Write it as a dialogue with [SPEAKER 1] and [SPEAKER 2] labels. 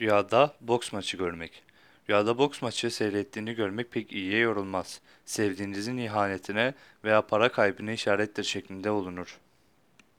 [SPEAKER 1] Rüyada boks maçı görmek. Rüyada boks maçı seyrettiğini görmek pek iyiye yorulmaz. Sevdiğinizin ihanetine veya para kaybına işarettir şeklinde olunur.